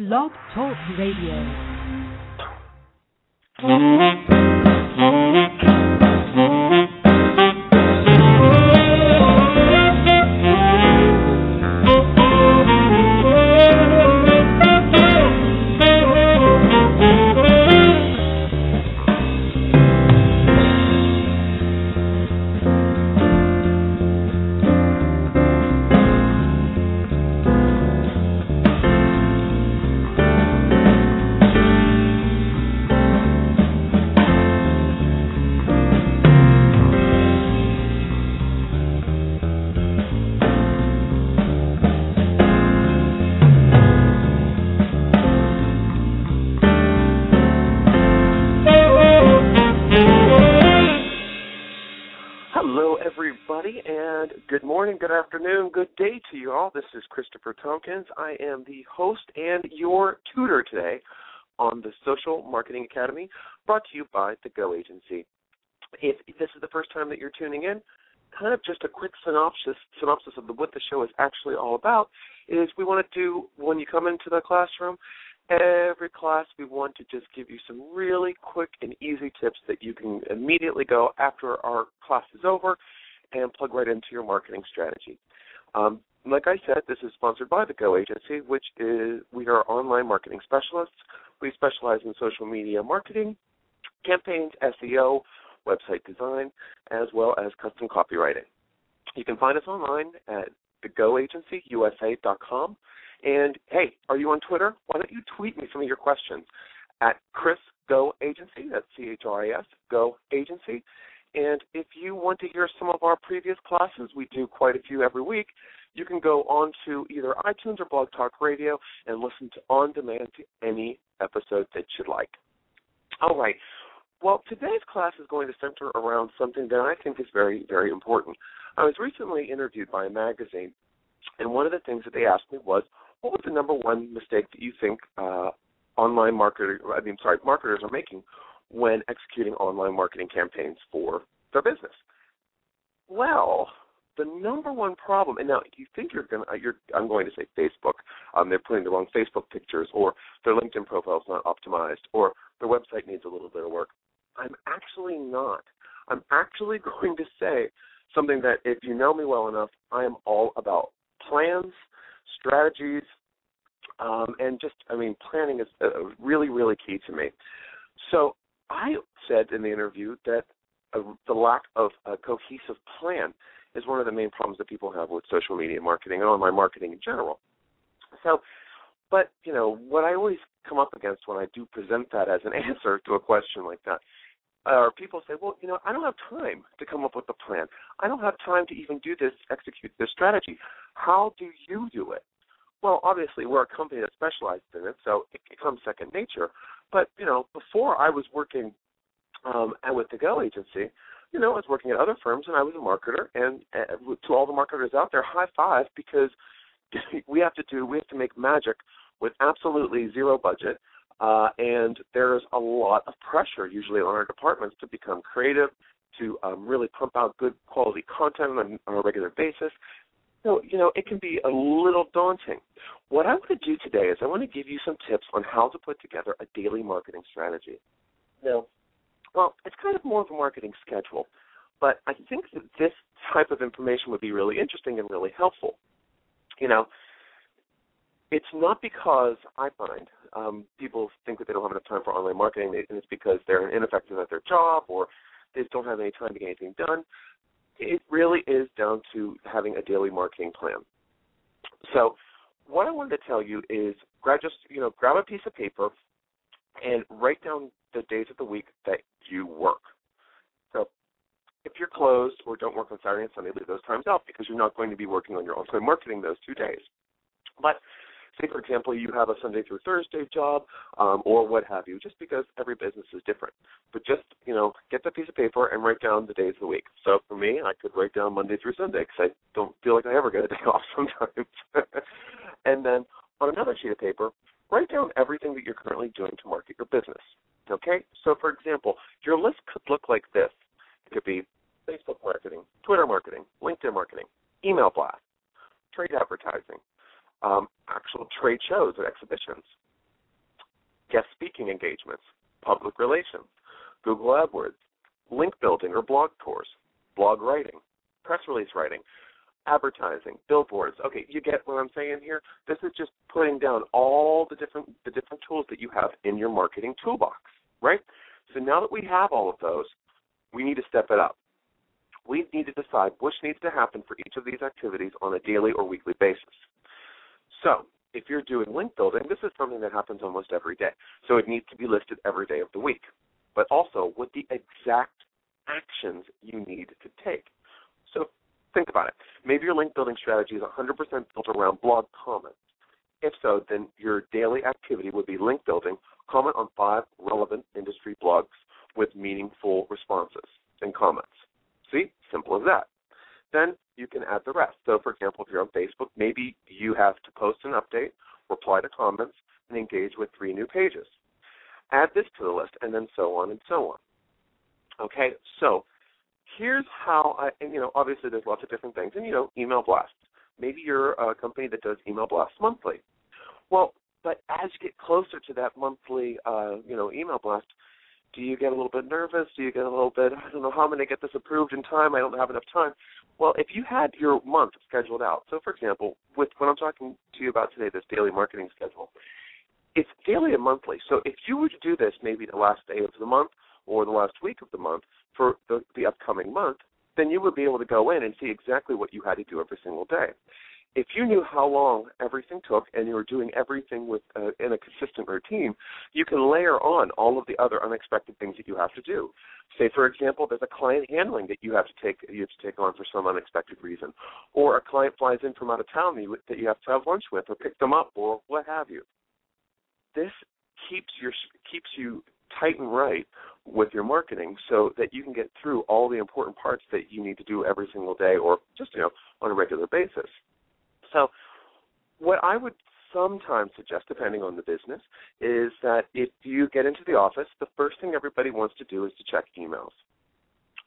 Blog Talk Radio. Mm-hmm. Mm-hmm. Hello, everybody, and good morning, good afternoon, good day to you all. This is Christopher Tompkins. I am the host and your tutor today on the Social Marketing Academy, brought to you by the Go Agency. If this is the first time that you're tuning in, kind of just a quick synopsis synopsis of what the show is actually all about is we want to do when you come into the classroom every class we want to just give you some really quick and easy tips that you can immediately go after our class is over and plug right into your marketing strategy. Um, like I said, this is sponsored by the Go Agency, which is we are online marketing specialists. We specialize in social media marketing, campaigns, SEO, website design, as well as custom copywriting. You can find us online at thegoagencyusa.com. And hey, are you on Twitter? Why don't you tweet me some of your questions at Chris Go Agency, that's C H R I S, Go Agency. And if you want to hear some of our previous classes, we do quite a few every week. You can go on to either iTunes or Blog Talk Radio and listen to on demand to any episode that you'd like. All right. Well, today's class is going to center around something that I think is very, very important. I was recently interviewed by a magazine, and one of the things that they asked me was, what was the number one mistake that you think uh, online marketers, I mean, sorry, marketers are making when executing online marketing campaigns for their business? Well, the number one problem, and now you think you're going to, you're, I'm going to say Facebook, um, they're putting the wrong Facebook pictures, or their LinkedIn profile is not optimized, or their website needs a little bit of work. I'm actually not. I'm actually going to say something that, if you know me well enough, I am all about plans, strategies, um, and just, I mean, planning is uh, really, really key to me. So I said in the interview that uh, the lack of a cohesive plan is one of the main problems that people have with social media marketing and online marketing in general. So, but you know what I always come up against when I do present that as an answer to a question like that, are people say, well, you know, I don't have time to come up with a plan. I don't have time to even do this, execute this strategy. How do you do it? Well, obviously, we're a company that specializes in it, so it becomes second nature. But you know, before I was working um, with the Go agency, you know, I was working at other firms and I was a marketer. And uh, to all the marketers out there, high five because we have to do we have to make magic with absolutely zero budget. Uh, and there's a lot of pressure usually on our departments to become creative, to um, really pump out good quality content on, on a regular basis. So, you know, it can be a little daunting. What I want to do today is I want to give you some tips on how to put together a daily marketing strategy. Now, well, it's kind of more of a marketing schedule, but I think that this type of information would be really interesting and really helpful. You know, it's not because I find um, people think that they don't have enough time for online marketing, and it's because they're ineffective at their job or they just don't have any time to get anything done. It really is down to having a daily marketing plan. So, what I wanted to tell you is grab just you know grab a piece of paper and write down the days of the week that you work. So if you're closed or don't work on Saturday and Sunday, leave those times out because you're not going to be working on your online marketing those two days. But say, for example, you have a Sunday through Thursday job um, or what have you, just because every business is different. But just, you know, get that piece of paper and write down the days of the week. So for me, I could write down Monday through Sunday because I don't feel like I ever get a day off sometimes. and then on another sheet of paper, write down everything that you're currently doing to market your business. Okay? So, for example, your list could look like this it could be Facebook marketing, Twitter marketing, LinkedIn marketing, email blast, trade advertising, um, actual trade shows and exhibitions, guest speaking engagements, public relations, Google AdWords, link building or blog tours, blog writing, press release writing, advertising, billboards. Okay, you get what I'm saying here? This is just putting down all the different the different tools that you have in your marketing toolbox, right? So now that we have all of those, we need to step it up. We need to decide which needs to happen for each of these activities on a daily or weekly basis. So, if you're doing link building, this is something that happens almost every day. So it needs to be listed every day of the week, but also with the exact actions you need to take. So think about it. Maybe your link building strategy is 100% built around blog comments. If so, then your daily activity would be link building, comment on five relevant industry blogs with meaningful responses and comments. See? Simple as that. Then you can add the rest. So, for example, if you're on Facebook, maybe you have to post an update, reply to comments, and engage with three new pages. Add this to the list, and then so on and so on. Okay, so here's how I, and you know, obviously there's lots of different things, and you know, email blasts. Maybe you're a company that does email blasts monthly. Well, but as you get closer to that monthly, uh, you know, email blast, do you get a little bit nervous? Do you get a little bit, I don't know, how I'm going to get this approved in time? I don't have enough time. Well, if you had your month scheduled out, so for example, with when I'm talking to you about today, this daily marketing schedule, it's daily and monthly. So if you were to do this maybe the last day of the month or the last week of the month for the, the upcoming month, then you would be able to go in and see exactly what you had to do every single day if you knew how long everything took and you were doing everything with uh, in a consistent routine, you can layer on all of the other unexpected things that you have to do. Say, for example, there's a client handling that you have to take you have to take on for some unexpected reason, or a client flies in from out of town that you, that you have to have lunch with, or pick them up, or what have you. This keeps your keeps you tight and right with your marketing so that you can get through all the important parts that you need to do every single day or just you know on a regular basis. So, what I would sometimes suggest, depending on the business, is that if you get into the office, the first thing everybody wants to do is to check emails.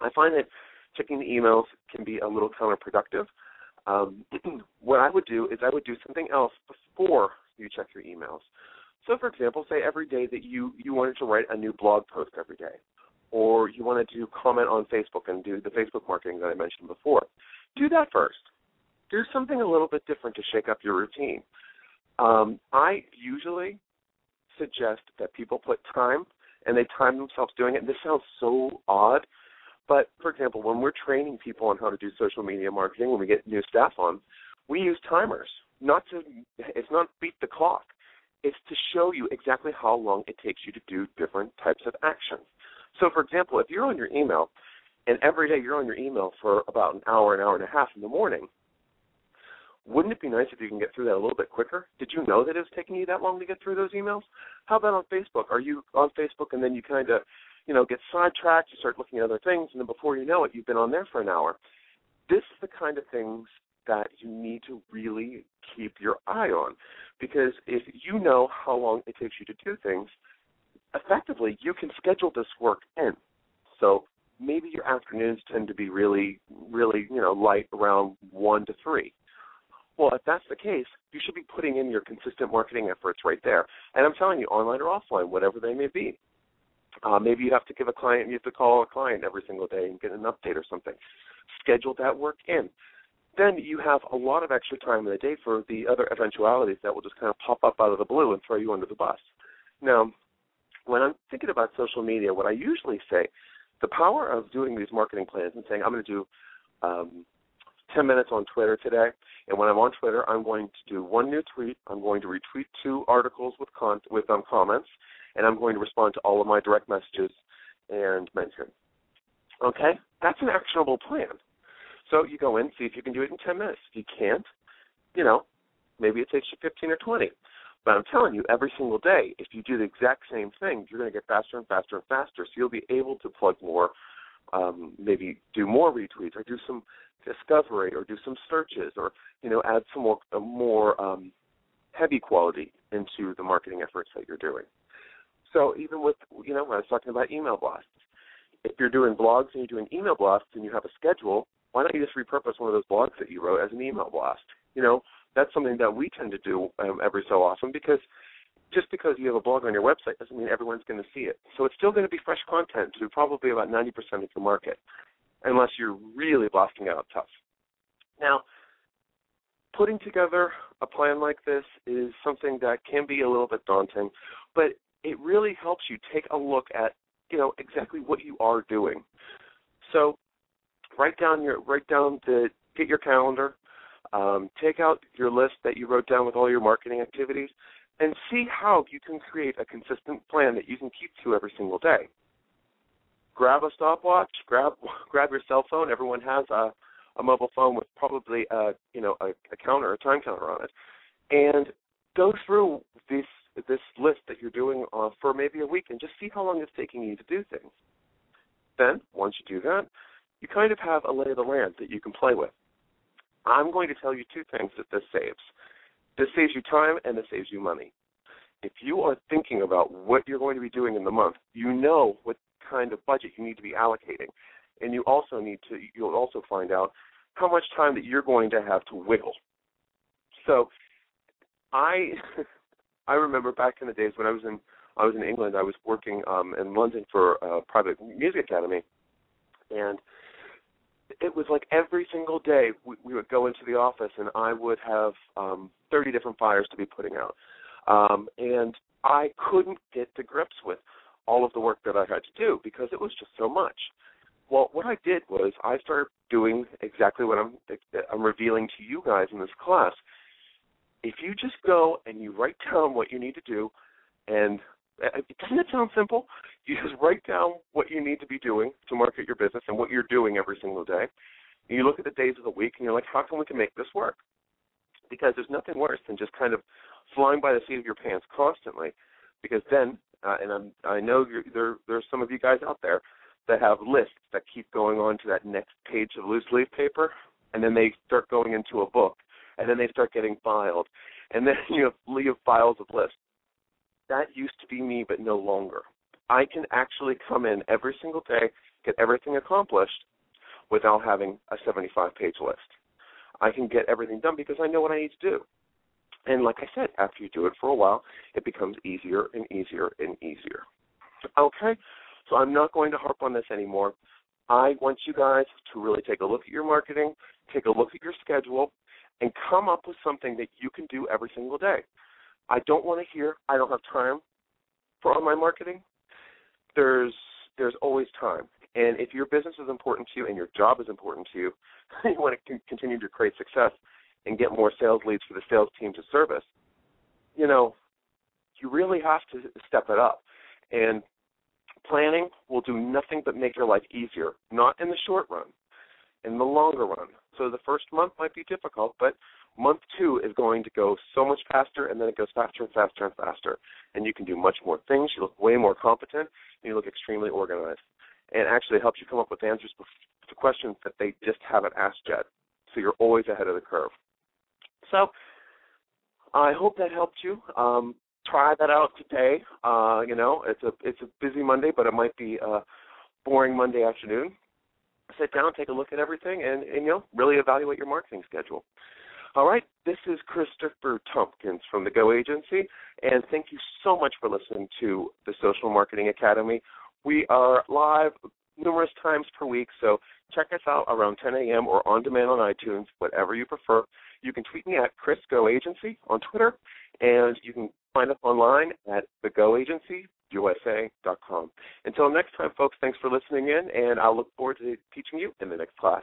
I find that checking the emails can be a little counterproductive. Um, what I would do is I would do something else before you check your emails. So, for example, say every day that you you wanted to write a new blog post every day, or you wanted to comment on Facebook and do the Facebook marketing that I mentioned before. Do that first do something a little bit different to shake up your routine. Um, I usually suggest that people put time and they time themselves doing it. And this sounds so odd, but for example, when we're training people on how to do social media marketing, when we get new staff on, we use timers. Not to, it's not beat the clock. It's to show you exactly how long it takes you to do different types of actions. So, for example, if you're on your email, and every day you're on your email for about an hour, an hour and a half in the morning, wouldn't it be nice if you can get through that a little bit quicker? Did you know that it was taking you that long to get through those emails? How about on Facebook? Are you on Facebook and then you kind of, you know, get sidetracked, you start looking at other things, and then before you know it, you've been on there for an hour. This is the kind of things that you need to really keep your eye on because if you know how long it takes you to do things, effectively you can schedule this work in. So maybe your afternoons tend to be really, really, you know, light around one to three well, if that's the case, you should be putting in your consistent marketing efforts right there. And I'm telling you, online or offline, whatever they may be. Uh, maybe you have to give a client, you have to call a client every single day and get an update or something. Schedule that work in. Then you have a lot of extra time in the day for the other eventualities that will just kind of pop up out of the blue and throw you under the bus. Now, when I'm thinking about social media, what I usually say, the power of doing these marketing plans and saying, I'm going to do um, 10 minutes on Twitter today. And when I'm on Twitter, I'm going to do one new tweet. I'm going to retweet two articles with con- with um, comments, and I'm going to respond to all of my direct messages and mention. Okay, that's an actionable plan. So you go in, see if you can do it in 10 minutes. If you can't, you know, maybe it takes you 15 or 20. But I'm telling you, every single day, if you do the exact same thing, you're going to get faster and faster and faster. So you'll be able to plug more, um, maybe do more retweets or do some discovery or do some searches or you know add some more uh, more um, heavy quality into the marketing efforts that you're doing. So even with you know when I was talking about email blasts, if you're doing blogs and you're doing email blasts and you have a schedule, why don't you just repurpose one of those blogs that you wrote as an email blast? You know, that's something that we tend to do um, every so often because just because you have a blog on your website doesn't mean everyone's going to see it. So it's still going to be fresh content to probably about 90% of the market, unless you're really blasting out tough. Now, putting together a plan like this is something that can be a little bit daunting, but it really helps you take a look at you know exactly what you are doing. So write down your write down the get your calendar, um, take out your list that you wrote down with all your marketing activities, and see how you can create a consistent plan that you can keep to every single day. Grab a stopwatch, grab grab your cell phone. Everyone has a a mobile phone with probably a you know a, a counter, a time counter on it, and go through this this list that you're doing uh, for maybe a week and just see how long it's taking you to do things. Then, once you do that, you kind of have a lay of the land that you can play with. I'm going to tell you two things that this saves. This saves you time and this saves you money. If you are thinking about what you're going to be doing in the month, you know what kind of budget you need to be allocating. And you also need to you'll also find out how much time that you're going to have to wiggle. So I I remember back in the days when I was in I was in England, I was working um in London for a private music academy and it was like every single day we, we would go into the office and I would have um 30 different fires to be putting out. Um and I couldn't get to grips with all of the work that I had to do because it was just so much. Well, what I did was I started doing exactly what I'm I'm revealing to you guys in this class. If you just go and you write down what you need to do, and doesn't it sound simple? You just write down what you need to be doing to market your business and what you're doing every single day. And you look at the days of the week and you're like, how can we can make this work? Because there's nothing worse than just kind of flying by the seat of your pants constantly. Because then, uh, and I'm, I know you're, there there's some of you guys out there that have lists that keep going on to that next page of loose leaf paper, and then they start going into a book, and then they start getting filed, and then you have, you have files of lists. That used to be me, but no longer. I can actually come in every single day, get everything accomplished without having a 75 page list. I can get everything done because I know what I need to do. And like I said, after you do it for a while, it becomes easier and easier and easier. Okay, so I'm not going to harp on this anymore. I want you guys to really take a look at your marketing, take a look at your schedule, and come up with something that you can do every single day. I don't want to hear I don't have time for online marketing. There's there's always time. And if your business is important to you and your job is important to you, you want to continue to create success and get more sales leads for the sales team to service, you know, you really have to step it up. And Planning will do nothing but make your life easier, not in the short run, in the longer run. So the first month might be difficult, but month two is going to go so much faster, and then it goes faster and faster and faster. And you can do much more things. You look way more competent, and you look extremely organized. And actually, it helps you come up with answers to questions that they just haven't asked yet. So you're always ahead of the curve. So I hope that helped you. Um, try that out today. Uh, you know, it's a it's a busy Monday, but it might be a boring Monday afternoon. Sit down, take a look at everything, and, and you know, really evaluate your marketing schedule. All right, this is Christopher Tompkins from the Go Agency, and thank you so much for listening to the Social Marketing Academy. We are live numerous times per week, so check us out around 10 a.m. or on demand on iTunes, whatever you prefer. You can tweet me at Chris Go Agency on Twitter, and you can find us online at thegoagencyusa.com. Until next time, folks, thanks for listening in, and I'll look forward to teaching you in the next class.